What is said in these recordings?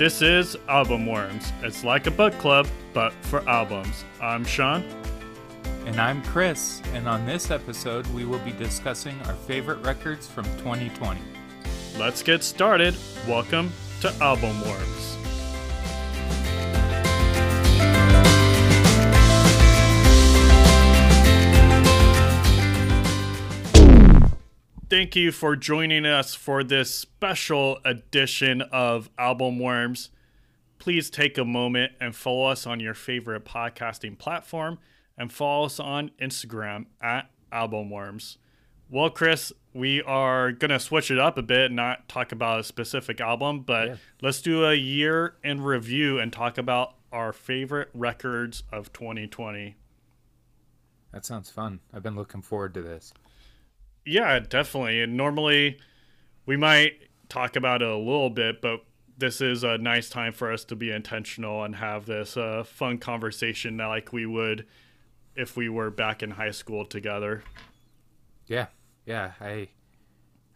This is Album Worms. It's like a book club, but for albums. I'm Sean. And I'm Chris, and on this episode, we will be discussing our favorite records from 2020. Let's get started. Welcome to Album Worms. Thank you for joining us for this special edition of Album Worms. Please take a moment and follow us on your favorite podcasting platform and follow us on Instagram at Album Worms. Well, Chris, we are going to switch it up a bit, not talk about a specific album, but yeah. let's do a year in review and talk about our favorite records of 2020. That sounds fun. I've been looking forward to this. Yeah, definitely. And normally we might talk about it a little bit, but this is a nice time for us to be intentional and have this uh, fun conversation like we would if we were back in high school together. Yeah, yeah. I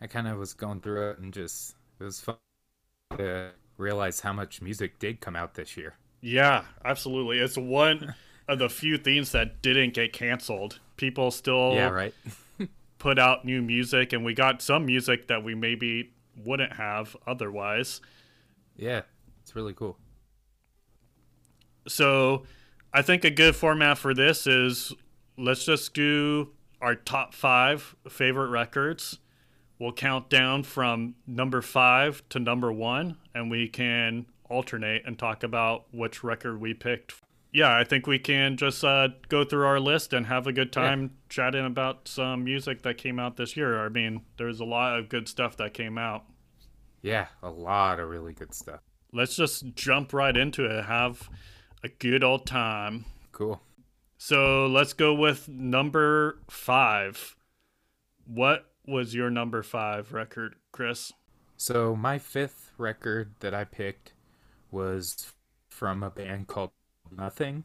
I kind of was going through it and just it was fun to realize how much music did come out this year. Yeah, absolutely. It's one of the few things that didn't get canceled. People still yeah, right. Put out new music, and we got some music that we maybe wouldn't have otherwise. Yeah, it's really cool. So, I think a good format for this is let's just do our top five favorite records. We'll count down from number five to number one, and we can alternate and talk about which record we picked yeah, I think we can just uh, go through our list and have a good time yeah. chatting about some music that came out this year. I mean, there's a lot of good stuff that came out. Yeah, a lot of really good stuff. Let's just jump right into it. Have a good old time. Cool. So let's go with number five. What was your number five record, Chris? So my fifth record that I picked was from a band called nothing,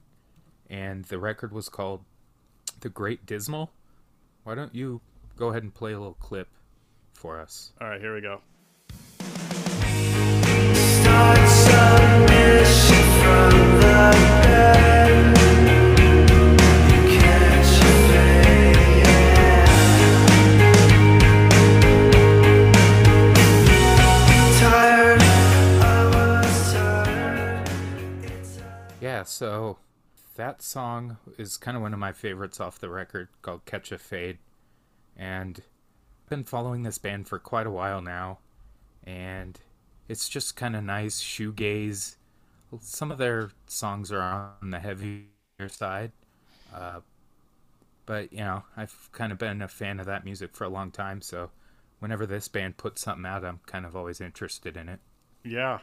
and the record was called The Great Dismal. Why don't you go ahead and play a little clip for us? All right, here we go. So that song is kind of one of my favorites off the record called Catch a Fade. And I've been following this band for quite a while now. And it's just kind of nice shoegaze. Some of their songs are on the heavier side. Uh, but, you know, I've kind of been a fan of that music for a long time. So whenever this band puts something out, I'm kind of always interested in it. Yeah.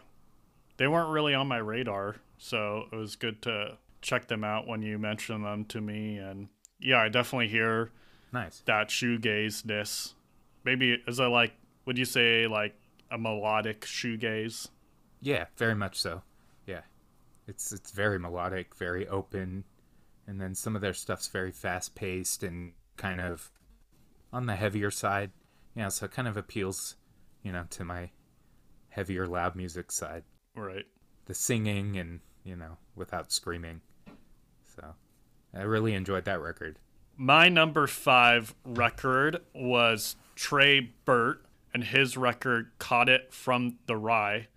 They weren't really on my radar so it was good to check them out when you mentioned them to me. And yeah, I definitely hear nice that shoegazeness. Maybe is it like would you say like a melodic shoegaze? Yeah, very much so. Yeah, it's it's very melodic, very open, and then some of their stuff's very fast paced and kind of on the heavier side. Yeah, so it kind of appeals, you know, to my heavier loud music side. Right. The singing and you know, without screaming. So I really enjoyed that record. My number five record was Tré Burt, and his record Caught It from the Rye.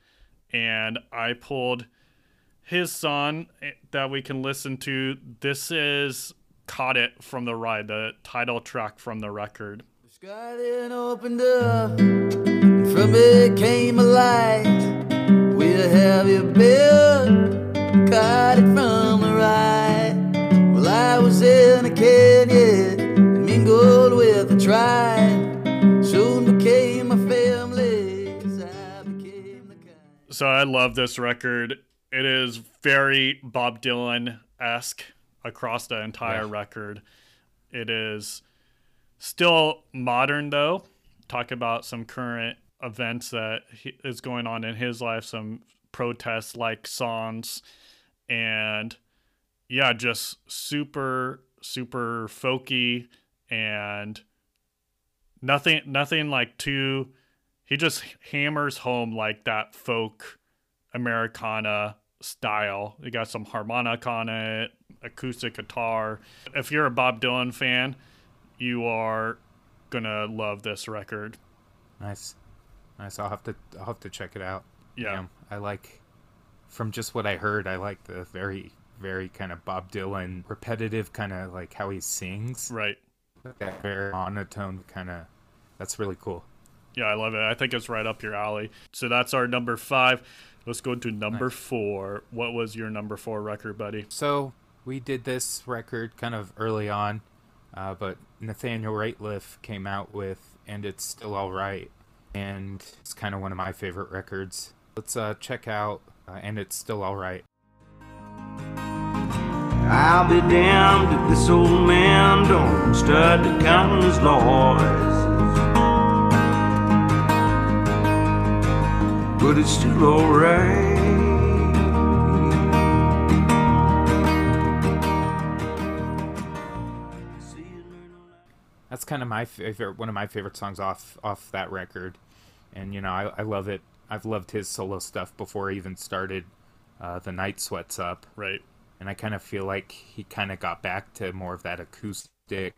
And I pulled his song eh, that we can listen to. This is Caught It from the Rye, the title track from the record. The sky then opened up, and from it came a light. Where have you been? Caught it from the right. Well, I was in a canyon, mingled with the tribe. Soon became a family. I became the kind. So I love this record. It is very Bob Dylan esque across the entire yeah. record. It is still modern though. Talk about some current events that is going on in his life, some protests like songs and yeah, just super super folky and nothing nothing like too he just hammers home like that folk Americana style. You got some harmonica on it, acoustic guitar. If you're a Bob Dylan fan, you are gonna love this record. Nice, nice. I'll have to I'll have to check it out. Yeah, Damn, I like from just what I heard. I like the very very kind of Bob Dylan repetitive kind of like how he sings. right. That very monotone kind of. That's really cool. Yeah, I love it. I think it's right up your alley. So that's our number five. Let's go to number Nice. four. What was your number four record, buddy? So we did this record kind of early on, uh, but Nathaniel Rateliff came out with "And It's Still All Right," and it's kind of one of my favorite records. Let's uh, check out uh, "And It's Still All Right." I'll be damned if this old man don't start to count his losses. But it's still alright. Kind of my favorite, one of my favorite songs off off that record, and you know I, I love it. I've loved his solo stuff before I even started uh, "The Night Sweats Up." Right. and I kind of feel like he kind of got back to more of that acoustic,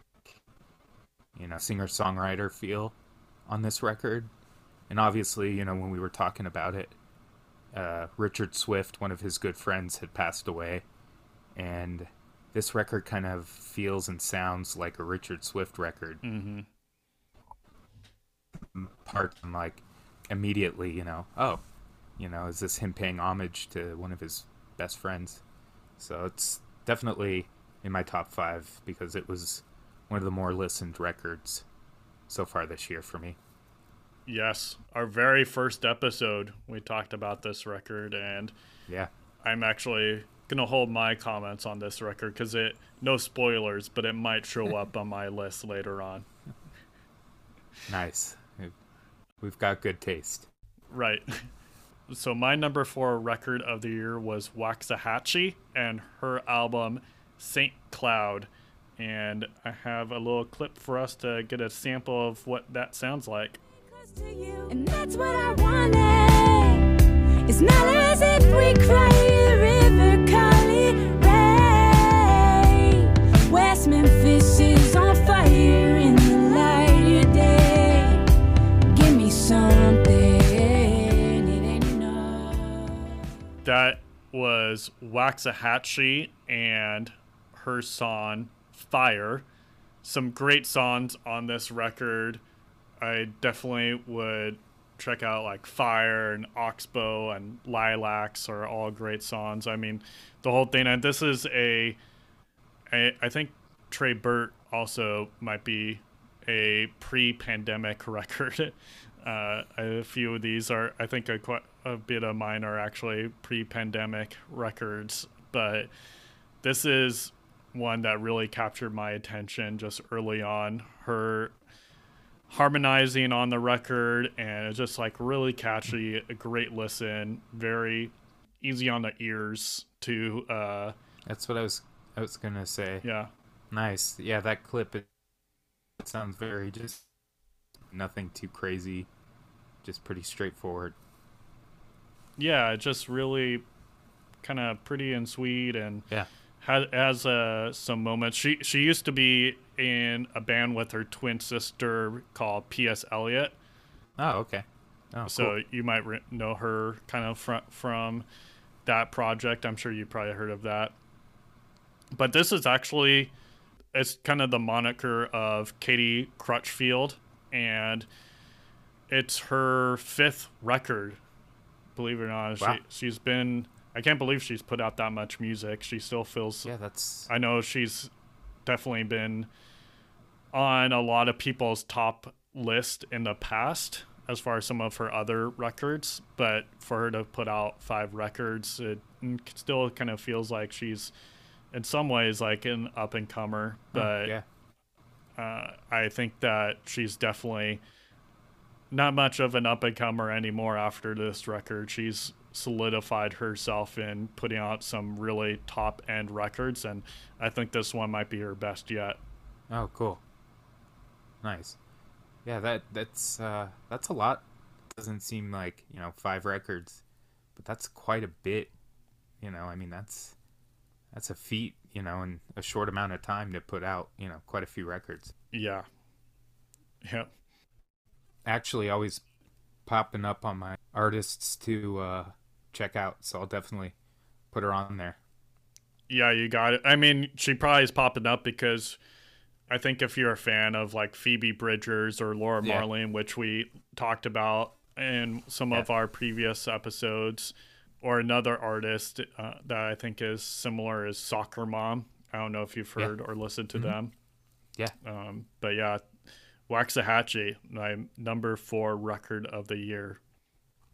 you know, singer songwriter feel on this record. And obviously, you know, when we were talking about it, uh, Richard Swift, one of his good friends, had passed away, and this record kind of feels and sounds like a Richard Swift record. Mm-hmm. Part I'm like immediately, you know, oh, you know, is this him paying homage to one of his best friends? So it's definitely in my top five because it was one of the more listened records so far this year for me. Yes, our very first episode, we talked about this record, and Yeah. I'm actually gonna hold my comments on this record because it no spoilers, but it might show up on my list later on. Nice. We've got good taste. Right. So my number four record of the year was Waxahatchee and her album Saint Cloud. And I have a little clip for us to get a sample of what that sounds like. And that's what I wanted. It's not as if we cry That was Waxahatchee and her song Fire. Some great songs on this record. I definitely would check out like Fire and Oxbow and Lilacs are all great songs. I mean, the whole thing. And this is a, I, I think Tré Burt also might be a pre-pandemic record. Uh, a few of these are, I think, a a bit of mine are actually pre-pandemic records, but this is one that really captured my attention just early on. Her harmonizing on the record and it's just like really catchy, a great listen, very easy on the ears to uh That's what I was I was gonna say. yeah. Nice. Yeah, that clip it, it sounds very just nothing too crazy, just pretty straightforward. Yeah, just really kind of pretty and sweet and Yeah. has has uh, some moments. She she used to be in a band with her twin sister called P.S. Eliot, Oh, okay. Oh, so cool. you might re- know her kind of from from that project. I'm sure you probably heard of that. But this is actually it's kind of the moniker of Katie Crutchfield, and it's her fifth record. Believe it or not, Wow. she she's been. I can't believe she's put out that much music. She still feels yeah, that's I know she's definitely been on a lot of people's top list in the past as far as some of her other records, but for her to put out five records, it still kind of feels like she's in some ways like an up and comer, hmm, but yeah. Uh, I think that she's definitely not much of an up and comer anymore after this record. She's solidified herself in putting out some really top end records, and I think this one might be her best yet. Oh, cool. Nice. Yeah, that that's uh that's a lot. Doesn't seem like, you know, five records. but that's quite a bit. You know, I mean that's that's a feat, you know, in a short amount of time to put out, you know, quite a few records. Yeah. Yeah. Actually, always popping up on my artists to uh, check out, so I'll definitely put her on there. Yeah, you got it. I mean, she probably is popping up because I think if you're a fan of like Phoebe Bridgers or Laura Yeah. Marling, which we talked about in some of our previous episodes, or another artist uh, that I think is similar is Soccer Mom. I don't know if you've Yeah. heard or listened to them. Yeah. Um, but yeah, Waxahatchee, my number four record of the year.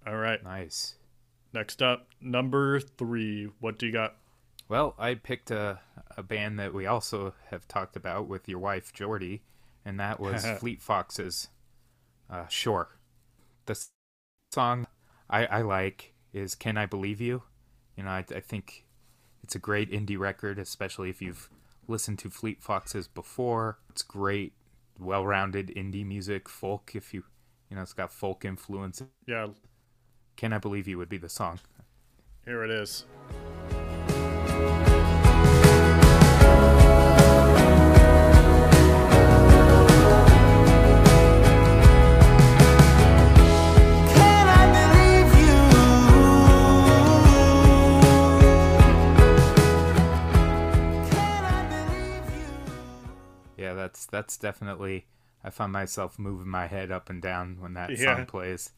All right. Nice. Next up, number three. What do you got? Well, I picked a, a band that we also have talked about with your wife, Jordy, and that was Fleet Foxes, uh, Shore. The song I, I like is Can I Believe You? You know, I, I think it's a great indie record, especially if you've listened to Fleet Foxes before. It's great, well rounded indie music, folk, if you, you know, it's got folk influence. Yeah, Can I Believe You would be the song. here it is. That's that's definitely. I find myself moving my head up and down when that Yeah. song plays.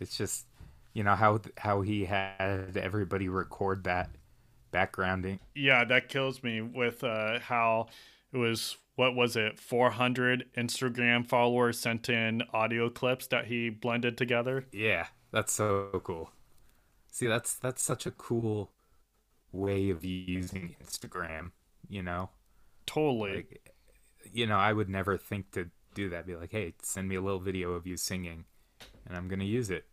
It's just, you know how how he had everybody record that backgrounding. Yeah, that kills me with uh, how it was. What was it? 400 Instagram followers sent in audio clips that he blended together. Yeah, that's so cool. See, that's that's such a cool way of using Instagram. You know, Totally. like, you know, I would never think to do that. Be like, hey, send me a little video of you singing, and I'm gonna use it.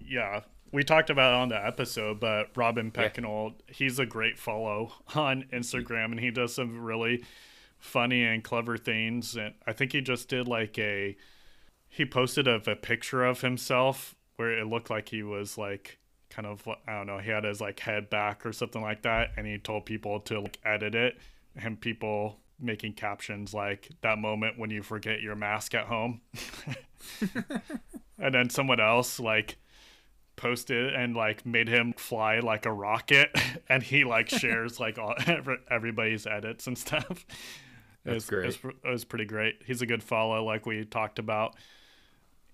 yeah, we talked about it on the episode, but Robin Pecknold, he's a great follow on Instagram, and he does some really funny and clever things. And I think he just did like a, he posted of a picture of himself where it looked like he was like kind of I don't know, he had his like head back or something like that, and he told people to like edit it, and people making captions like that moment when you forget your mask at home. and then someone else like posted and like made him fly like a rocket and he like shares like all everybody's edits and stuff. It was, great. It was, it was pretty great. He's a good follow like we talked about.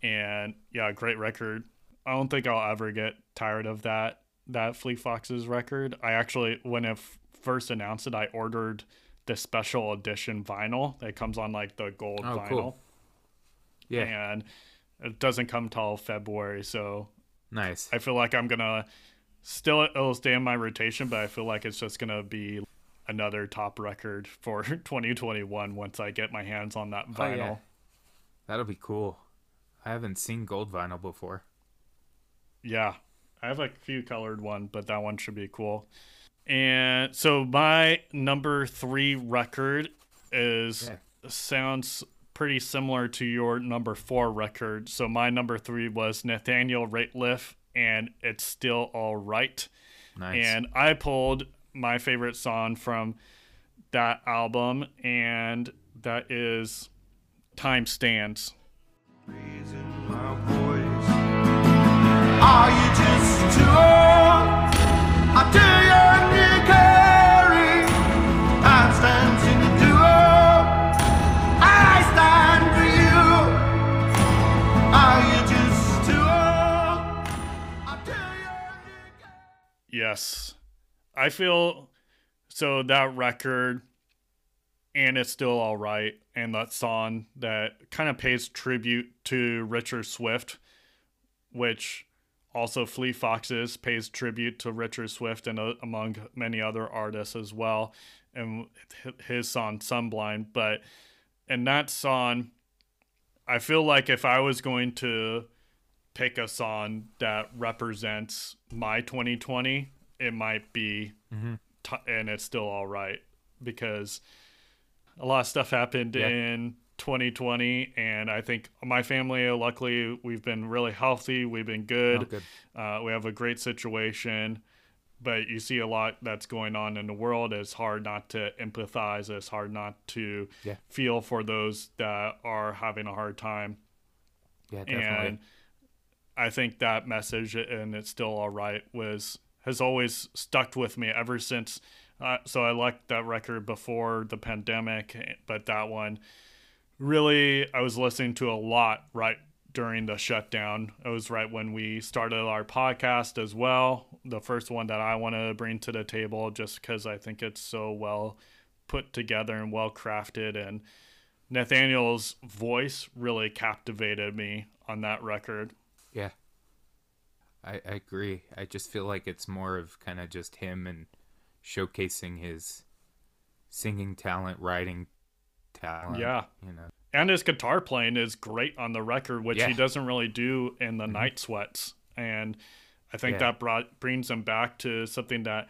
And yeah great record. I don't think i'll ever get tired of that that fleet foxes record. I actually when it f- first announced it i ordered the special edition vinyl that comes on like the gold Oh, vinyl cool. Yeah, and it doesn't come till February. So nice. I feel like I'm gonna still it'll stay in my rotation, but I feel like it's just gonna be another top record for 2021 once I get my hands on that Oh, vinyl. yeah. That'll be cool. I haven't seen gold vinyl before. Yeah, I have a few colored one, but that one should be cool. And so my number three record is Yeah. sounds pretty similar to your number four record. So my number three was Nathaniel Rateliff, and it's still all right. Nice. And I pulled my favorite song from that album, and that is "Time Stands." Yes. I feel so that record and it's still all right and that song that kind of pays tribute to Richard Swift which also Fleet Foxes pays tribute to Richard Swift and uh, among many other artists as well and hi- his song Sunblind but in that song I feel like if I was going to pick a song that represents my 2020, it might be, t- and it's still all right because a lot of stuff happened Yeah. in 2020, and I think my family, luckily, we've been really healthy. We've been good. Oh, good. Uh, we have a great situation, but you see a lot that's going on in the world. It's hard not to empathize. It's hard not to Yeah. feel for those that are having a hard time. Yeah, definitely. And I think that message, and it's still all right, was has always stuck with me ever since. Uh, so I liked that record before the pandemic, but that one really I was listening to a lot right during the shutdown. It was right when we started our podcast as well. The first one that I want to bring to the table, just because I think it's so well put together and well crafted, and Nathaniel's voice really captivated me on that record. Yeah. I, I agree. I just feel like it's more of kind of just him and showcasing his singing talent, writing talent. Yeah. You know. and his guitar playing is great on the record, which he Yeah. Mm-hmm. doesn't really do in the Night Sweats. And I think Yeah. that brought brings him back to something that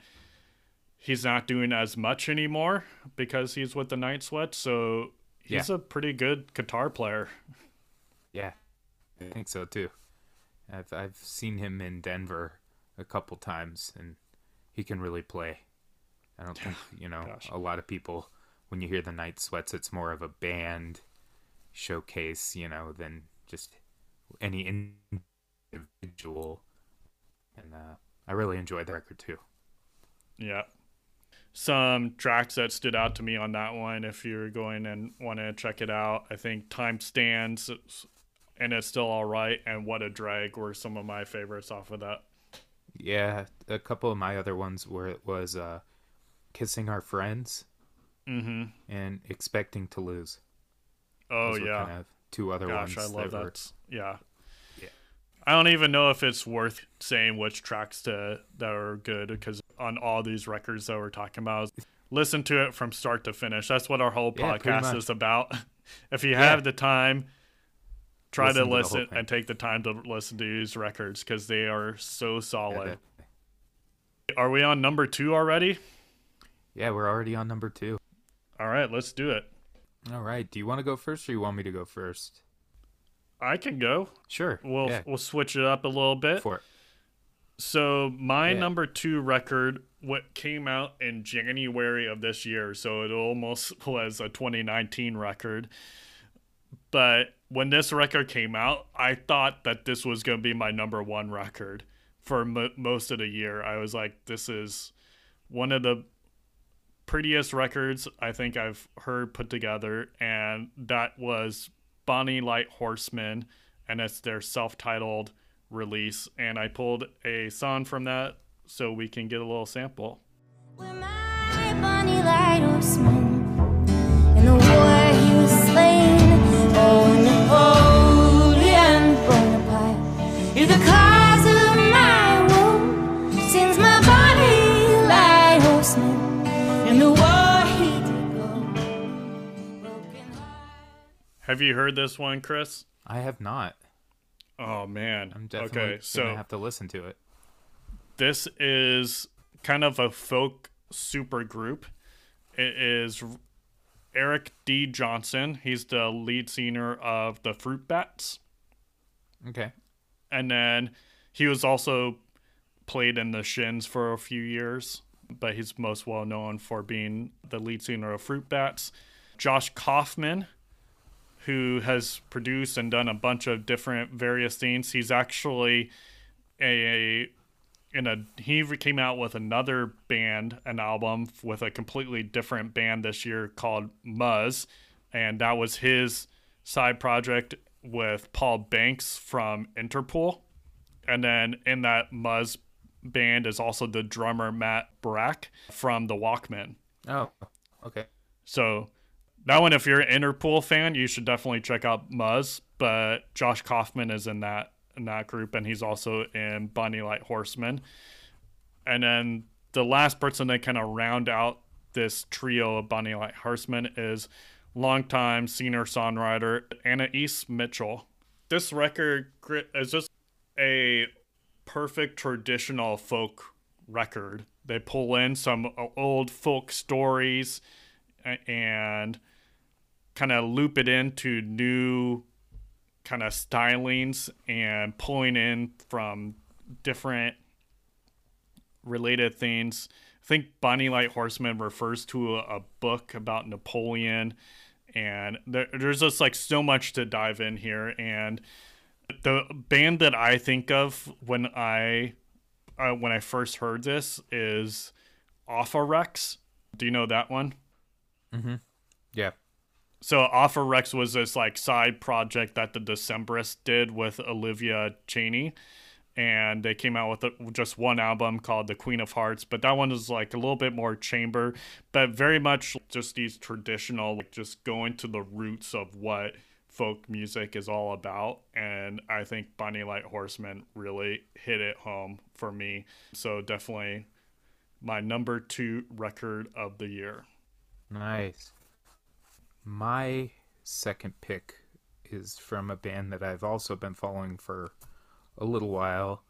he's not doing as much anymore because he's with the Night Sweats. So he's Yeah. a pretty good guitar player. Yeah. I think so too. I've I've seen him in Denver a couple times and he can really play. I don't think, you know, Gosh. a lot of people when you hear the Night Sweats it's more of a band showcase, you know, than just any individual. And uh, I really enjoyed the record too. Yeah. Some tracks that stood out to me on that one, if you're going and want to check it out, I think Time Stands and It's Still Alright and What a Drag were some of my favorites off of that. Yeah, a couple of my other ones where it was uh, kissing our friends Mm-hmm. and expecting to lose. Oh, Those yeah. kind of two other Gosh, I ones love that. that. Yeah. Yeah. I don't even know if it's worth saying which tracks to that are good because on all these records that we're talking about, listen to it from start to finish. That's what our whole Yeah, podcast is about. if you Yeah. have the time, try Listen to to listen thing. and take the time to listen to these records because they are so solid. Are we on number two already? yeah, we're already on number two. All right, let's do it. All right. Do you want to go first or you want me to go first? I can go. Sure. We'll yeah, we'll switch it up a little bit. for it. So my Yeah. number two record, what came out in January of this year, so it almost was a 2019 record. But when this record came out, I thought that this was going to be my number one record for mo- most of the year. I was like, this is one of the prettiest records I think I've heard put together, and that was Bonny Light Horseman, and it's their self-titled release. And I pulled a song from that so we can get a little sample. Have you heard this one, Chris? I have not. Oh man. I'm definitely okay, gonna so have to listen to it. this is kind of a folk super group. It is Eric D. Johnson. He's the lead singer of the Fruit Bats. Okay. And then he was also played in the Shins for a few years, but he's most well known for being the lead singer of Fruit Bats. Josh Kaufman, who has produced and done a bunch of different various things. He's actually a in a he came out with another band an album with a completely different band this year called Muzz and that was his side project with Paul Banks from Interpol and then in that Muzz band is also the drummer Matt Barrick from the Walkmen Oh, okay. so that one, if you're an Interpol fan, you should definitely check out Muzz. But Josh Kaufman is in that in that group, and he's also in Bonny Light Horseman. And then the last person that kind of round out this trio of Bonny Light Horseman is longtime singer songwriter Anaïs Mitchell. This record is just a perfect traditional folk record. They pull in some old folk stories and kind of loop it into new kind of stylings and pulling in from different related things. I think Bonny Light Horseman refers to a, a book about Napoleon, and there, there's just like so much to dive in here. And the band that I think of when I uh, when I first heard this is Offa Rex. Do you know that one? Yeah. So Offa Rex was this like side project that the Decemberists did with Olivia Chaney, and they came out with just one album called The Queen of Hearts. But that one is like a little bit more chamber, but very much just these traditional, like just going to the roots of what folk music is all about. And I think Bonny Light Horseman really hit it home for me. So definitely my number two record of the year. Nice. My second pick is from a band that I've also been following for a little while,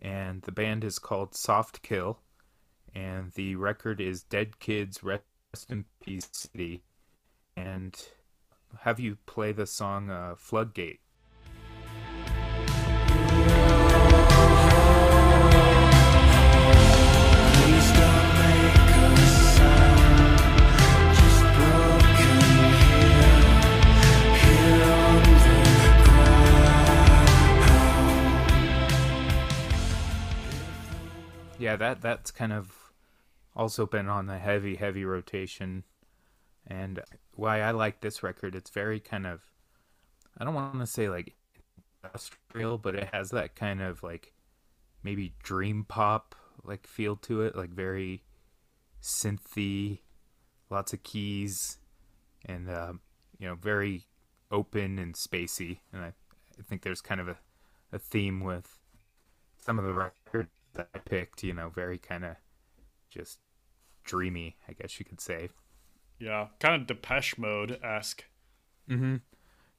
and the band is called Soft Kill, and the record is Dead Kids Rest in Peace City. And have you play the song uh, Floodgate? Yeah, that that's kind of also been on the heavy, heavy rotation. And why I like this record, it's very kind of I don't want to say like industrial, but it has that kind of like maybe dream pop like feel to it, like very synthy, lots of keys, and um, you know, very open and spacey. And I, I think there's kind of a, a theme with some of the records that I picked, you know, very kind of just dreamy, I guess you could say. Yeah, kind of Depeche Mode esque. Mm-hmm.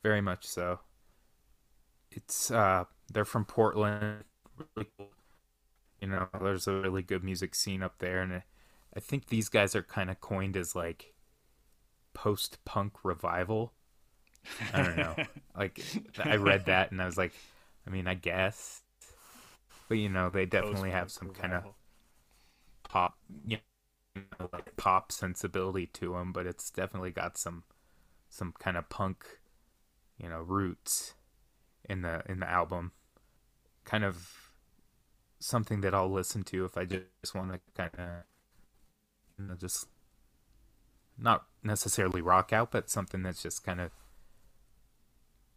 Very much so. It's uh they're from Portland. Really cool. You know, there's a really good music scene up there and I, I think these guys are kind of coined as like post-punk revival. I don't know. like I read that and I was like, I mean, I guess. But you know, they definitely have some kind of pop, you know, like pop sensibility to them, but it's definitely got some some kind of punk, you know, roots in the in the album. Kind of something that I'll listen to if I just want to kind of you know just not necessarily rock out, but something that's just kind of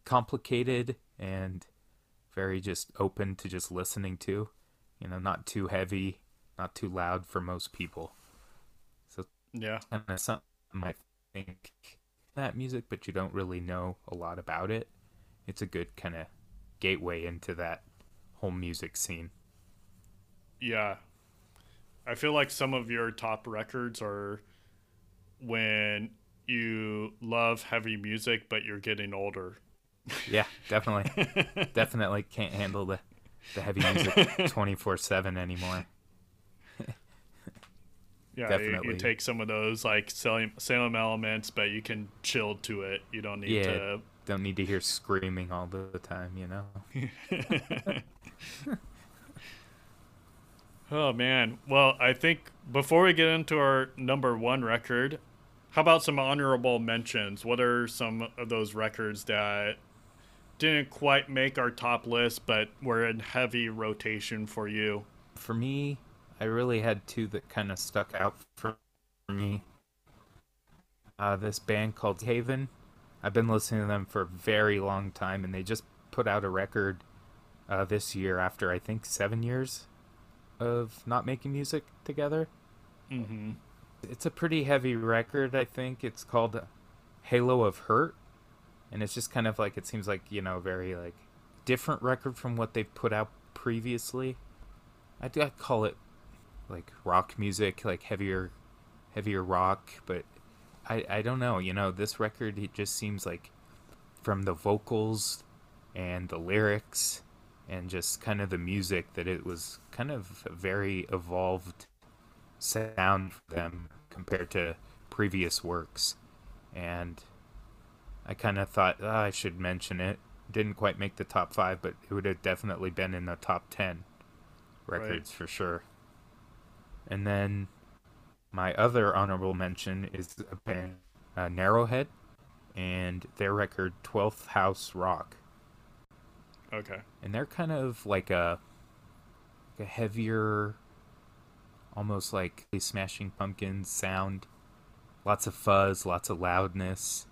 complicated and very just open to just listening to. You know, not too heavy, not too loud for most people. So Yeah. and of something I think that music, but you don't really know a lot about it. It's a good kind of gateway into that whole music scene. Yeah. I feel like some of your top records are when you love heavy music but you're getting older. Yeah, definitely, definitely can't handle the the heavy music twenty four seven anymore. Yeah, you- You, take some of those like Salem, Salem elements, but you can chill to it. You don't need Yeah, to. don't need to hear screaming all the time. You know. Oh man. Well, I think before we get into our number one record, how about some honorable mentions? What are some of those records that didn't quite make our top list, but were in heavy rotation for you? for me, I really had two that kind of stuck out for me. Uh, this band called Haven. I've been listening to them for a very long time, and they just put out a record uh, this year after I think seven years of not making music together. Mm-hmm. It's a pretty heavy record, I think. It's called Halo of Hurt, and it's just kind of like it seems like you know very like different record from what they've put out previously. I do I'd call it like rock music, like heavier, heavier rock, but I I don't know. You know, this record it just seems like from the vocals and the lyrics and just kind of the music that it was kind of very evolved sound for them compared to previous works and I kind of thought "Ah, I should mention it. Didn't quite make the top five, but it would have definitely been in the top ten records for sure. And then my other honorable mention is a band, uh, Narrowhead, and their record 12th House Rock. Okay. and they're kind of like a like a heavier almost like a smashing pumpkins sound lots of fuzz lots of loudness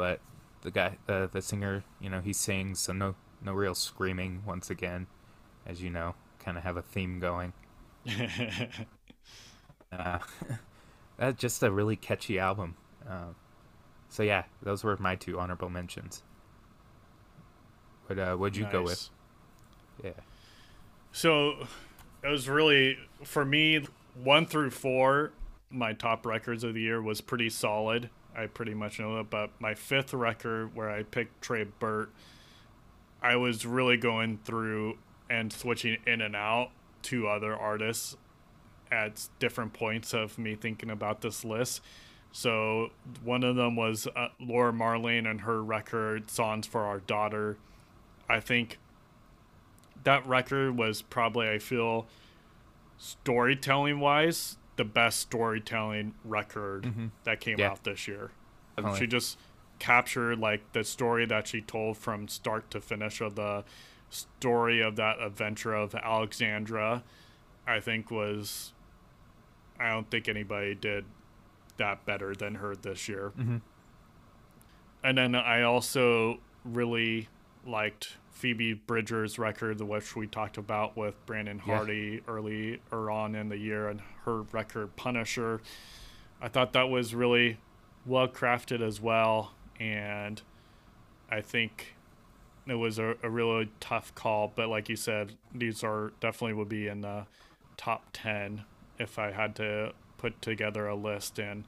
but the guy the, the singer you know he sings so no no real screaming once again. As you know kind of have a theme going. Uh, that's just a really catchy album. Uh, so yeah those were my two honorable mentions. But uh, what'd you go with? Yeah. So it was really for me one through four. My top records of the year was pretty solid. I pretty much know it. but my fifth record where I picked Tré Burt, I was really going through and switching in and out to other artists at different points of me thinking about this list. So one of them was uh, Laura Marling and her record "Songs for Our Daughter." I think that record was probably I feel storytelling wise the best storytelling record mm-hmm. that came Yeah. out this year. She just captured like the story that she told from start to finish of the story of that adventure of Alexandra. I think was I don't think anybody did that better than her this year. Mm-hmm. And then I also really liked Phoebe Bridgers' record, which we talked about with Brandon Yeah. Hardy earlier on in the year, and her record Punisher. I thought that was really well crafted as well, and I think it was a, a really tough call. But like you said, these are definitely would be in the top ten if I had to put together a list and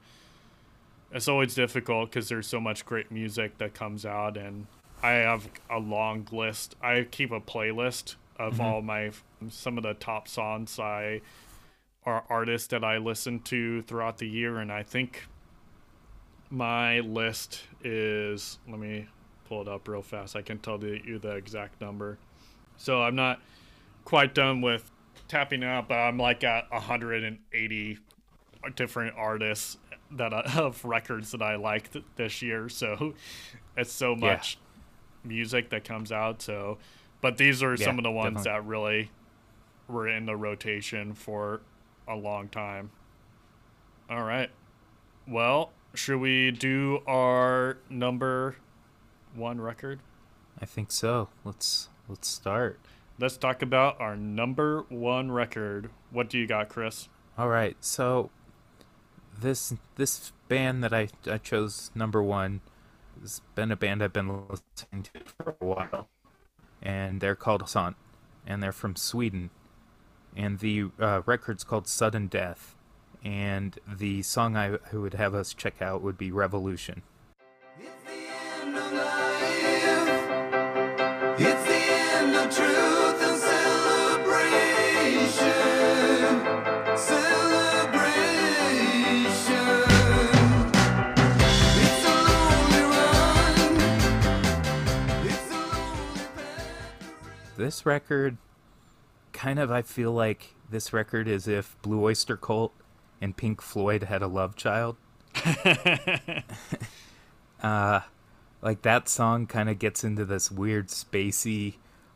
it's always difficult because there's so much great music that comes out and i have a long list i keep a playlist of mm-hmm. all my some of the top songs i are artists that i listen to throughout the year and i think my list is let me pull it up real fast i can tell the, you the exact number so i'm not quite done with tapping out but i'm like at 180 different artists that I, of records that I liked this year. So it's so much music that comes out. So, but these are some of the ones definitely. that really were in the rotation for a long time. All right. Well, should we do our number one record? I think so. Let's let's start. Let's talk about our number one record. What do you got, Chris? All right. So this this band that I I chose number 1 has been a band I've been listening to for a while. And they're called Sant and they're from Sweden. And the uh, record's called Sudden Death. And the song I, I would have us check out would be Revolution. It's the end of life. It's the end of truth and celebration. Celebration. It's a lonely run. It's a lonely path. this record kind of I feel like this record is if Blue Oyster Cult and Pink Floyd had a love child. uh like that song kind of gets into this weird spacey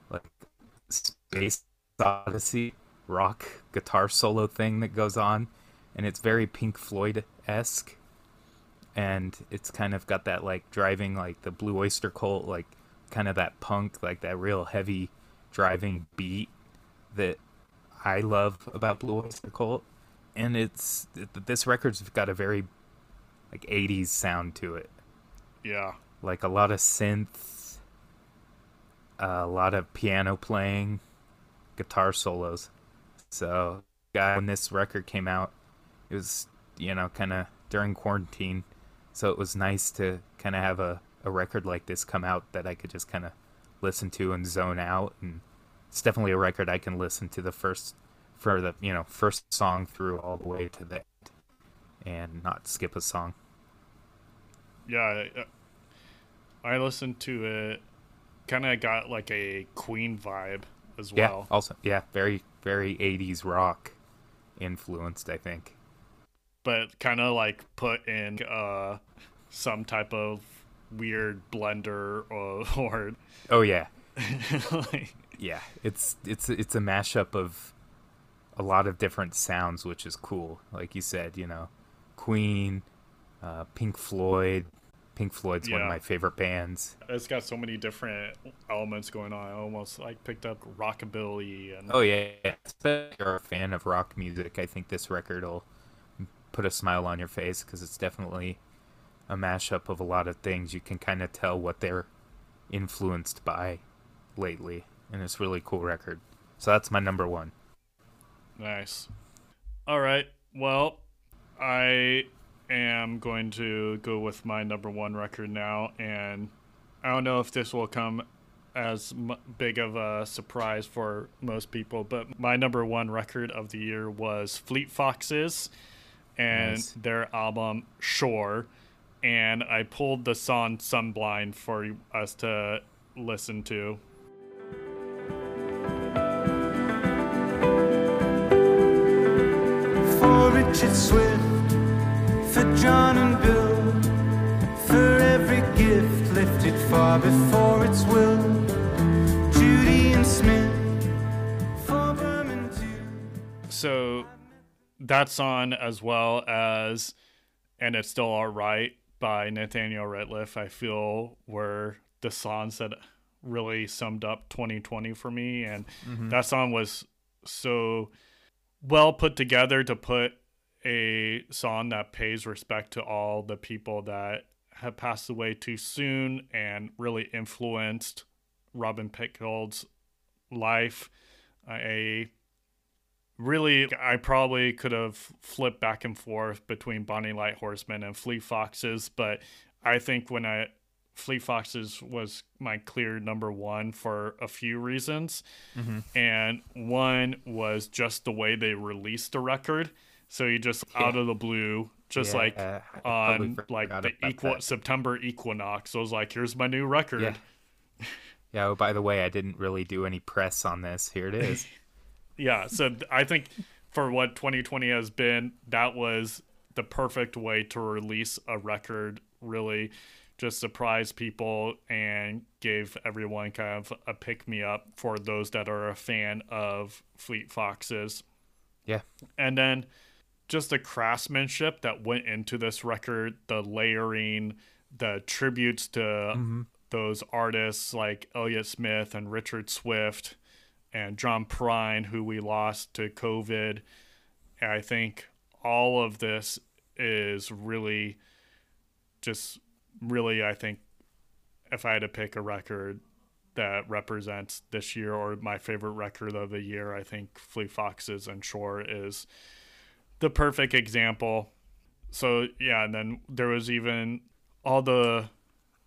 like space odyssey rock guitar solo thing that goes on and it's very Pink Floyd-esque and it's kind of got that like driving like the Blue Oyster Cult like kind of that punk like that real heavy driving beat that I love about Blue Oyster Cult and it's this record's got a very like 80s sound to it Yeah. like a lot of synth a lot of piano playing guitar solos so guy when this record came out it was you know kind of during quarantine so it was nice to kind of have a, a record like this come out that i could just kind of listen to and zone out and it's definitely a record i can listen to the first for the you know first song through all the way to the end and not skip a song yeah uh, I listened to it. Kind of got like a Queen vibe as well. Yeah. Also, yeah, very very 80s rock influenced, I think. but kind of like put in uh, some type of weird blender or, or Oh yeah. like, Yeah, it's it's it's a mashup of a lot of different sounds, which is cool. Like you said, you know, Queen, uh, Pink Floyd. Pink Floyd's one of my favorite bands. it's got so many different elements going on. I almost like picked up rockabilly and Oh yeah, especially if you're a fan of rock music. I think this record will put a smile on your face because it's definitely a mashup of a lot of things. You can kind of tell what they're influenced by lately, and it's a really cool record. So that's my number one. nice. All right. Well, I am going to go with my number one record now, and I don't know if this will come as m- big of a surprise for most people, but my number one record of the year was Fleet Foxes and Nice. their album Shore. And I pulled the song Sunblind for us to listen to. Richard Swift, for John and Bill, for every gift lifted far before its will. Judee and Smith, for Berman too. So that song, as well as And It's Still Alright by Nathaniel Rateliff, I feel were the songs that really summed up 2020 for me. And mm-hmm. that song was so well put together to put a song that pays respect to all the people that have passed away too soon and really influenced Robin Pecknold's life. A really, I probably could have flipped back and forth between Bonny Light Horseman and Fleet Foxes, but I think when I Fleet Foxes was my clear number one for a few reasons. Mm-hmm. And one was just the way they released the record. So you just out of the blue, just Yeah, like totally on like the that. September equinox. I was like, here's my new record. Yeah. Yeah. Oh, by the way, I didn't really do any press on this. Here it is. Yeah, so I think for what 2020 has been, that was the perfect way to release a record. Really, just surprise people and gave everyone kind of a pick me up for those that are a fan of Fleet Foxes. yeah. And then just the craftsmanship that went into this record, the layering, the tributes to mm-hmm. those artists like Elliott Smith and Richard Swift and John Prine, who we lost to COVID. And I think all of this is really just really, I think, if I had to pick a record that represents this year or my favorite record of the year, I think Fleet Foxes and Shore is the perfect example. So yeah, and then there was even all the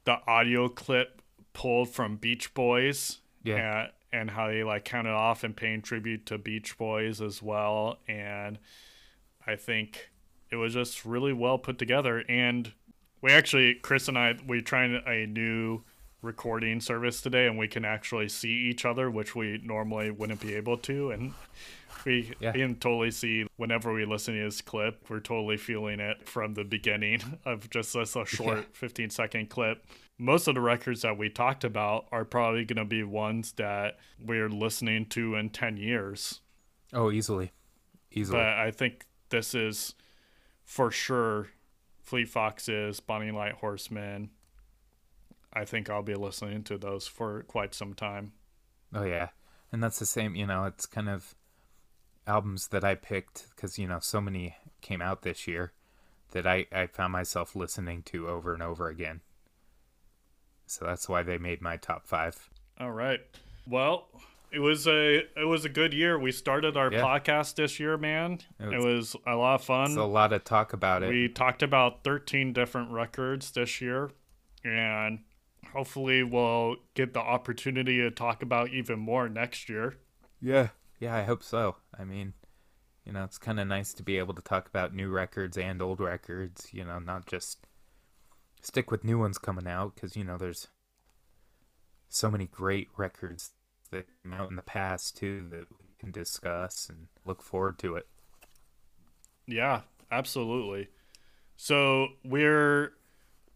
the audio clip pulled from Beach Boys. Yeah. And, and how they like counted off and paying tribute to Beach Boys as well. And I think it was just really well put together. And we actually, Chris and I, we tried a new recording service today, and we can actually see each other, which we normally wouldn't be able to. And we Yeah. can totally see whenever we listen to his clip, we're totally feeling it from the beginning of just this a short Yeah. 15 second clip. Most of the records that we talked about are probably going to be ones that we're listening to in 10 years. Oh, easily. Easily. But I think this is for sure Fleet Foxes, Bonny Light Horseman. I think I'll be listening to those for quite some time. Oh yeah, and that's the same. You know, it's kind of albums that I picked because you know so many came out this year that I I found myself listening to over and over again. So that's why they made my top five. All right. Well, it was a it was a good year. We started our Yeah. podcast this year, man. It It was- was, a lot of fun. A lot of talk about it. We talked about 13 different records this year, and hopefully we'll get the opportunity to talk about even more next year. Yeah. Yeah, I hope so. I mean, you know, it's kind of nice to be able to talk about new records and old records, you know, not just stick with new ones coming out because you know there's so many great records that came out in the past too that we can discuss and look forward to it. Yeah, absolutely. So we're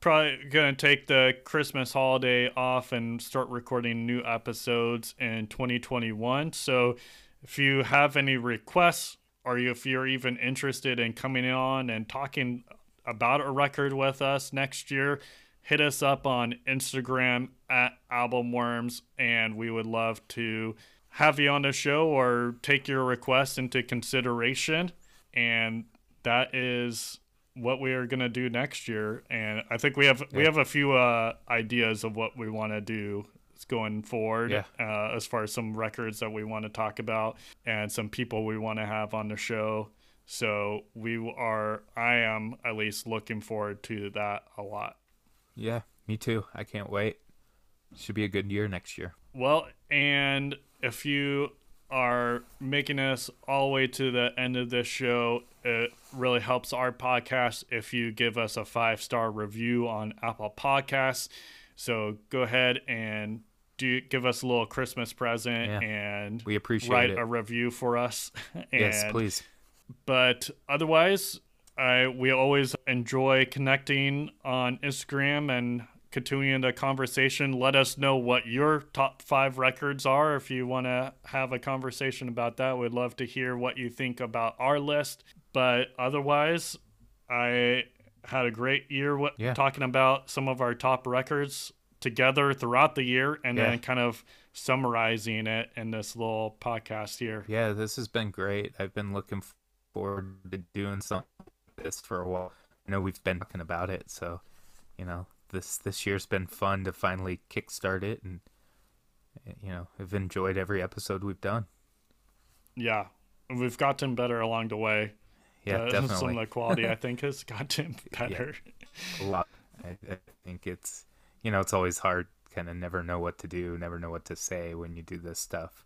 probably to take the Christmas holiday off and start recording new episodes in 2021. So if you have any requests or if you're even interested in coming on and talking about a record with us next year, hit us up on Instagram at albumworms and we would love to have you on the show or take your request into consideration. And that is what we are going to do next year and i think we have we have a few uh, ideas of what we want to do going forward Yeah. uh, as far as some records that we want to talk about and some people we want to have on the show so we are i am at least looking forward to that a lot Yeah, me too. I can't wait. Should be a good year next year. Well, and if you are making us all the way to the end of this show, it really helps our podcast if you give us a five star review on Apple Podcasts. So go ahead and do give us a little Christmas present Yeah. and We appreciate it. write it. a review for us. yes, please. but otherwise I we always enjoy connecting on Instagram and continuing the conversation. Let us know what your top five records are. If you want to have a conversation about that, we'd love to hear what you think about our list. But otherwise, I had a great year w- Yeah. talking about some of our top records together throughout the year and Yeah. then kind of summarizing it in this little podcast here. Yeah, this has been great. I've been looking forward to doing something like this for a while. I know we've been talking about it, so you know this this year's been fun to finally kickstart it, and you know I've enjoyed every episode we've done. Yeah, we've gotten better along the way. Yeah, Uh, Some of definitely the quality I think has gotten better. a lot. I, I think it's you know it's always hard, kind of never know what to do, never know what to say when you do this stuff.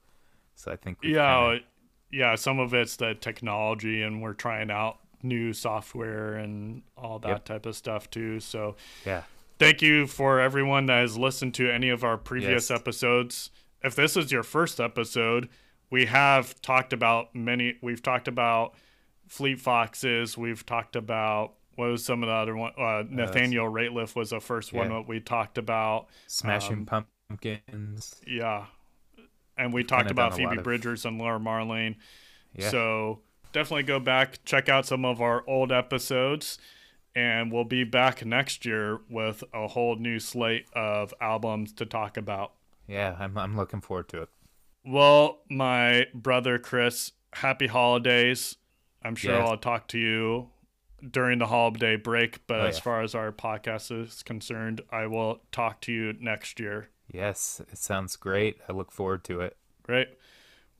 So I think Yeah, kinda- yeah. Some of it's the technology, and we're trying out new software and all that Yep. type of stuff too. So yeah, thank you for everyone that has listened to any of our previous Yes. episodes. If this is your first episode, we have talked about many. We've talked about Fleet Foxes. We've talked about what was some of the other one. Uh, Nathaniel Rateliff was the first one yeah. that we talked about. Smashing Um, Pumpkins. Yeah, and we talked about done a lot Phoebe of- Bridgers and Laura Marling. Yeah. So definitely go back, check out some of our old episodes, and we'll be back next year with a whole new slate of albums to talk about. Yeah, I'm I'm looking forward to it. Well, my brother Chris, happy holidays. I'm sure. I'll talk to you during the holiday break, but Oh, as yeah. far as our podcast is concerned, I will talk to you next year. Yes, it sounds great. I look forward to it. Great.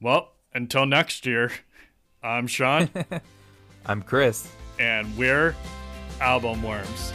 Well, until next year, I'm Sean, I'm Chris. and we're Album Worms.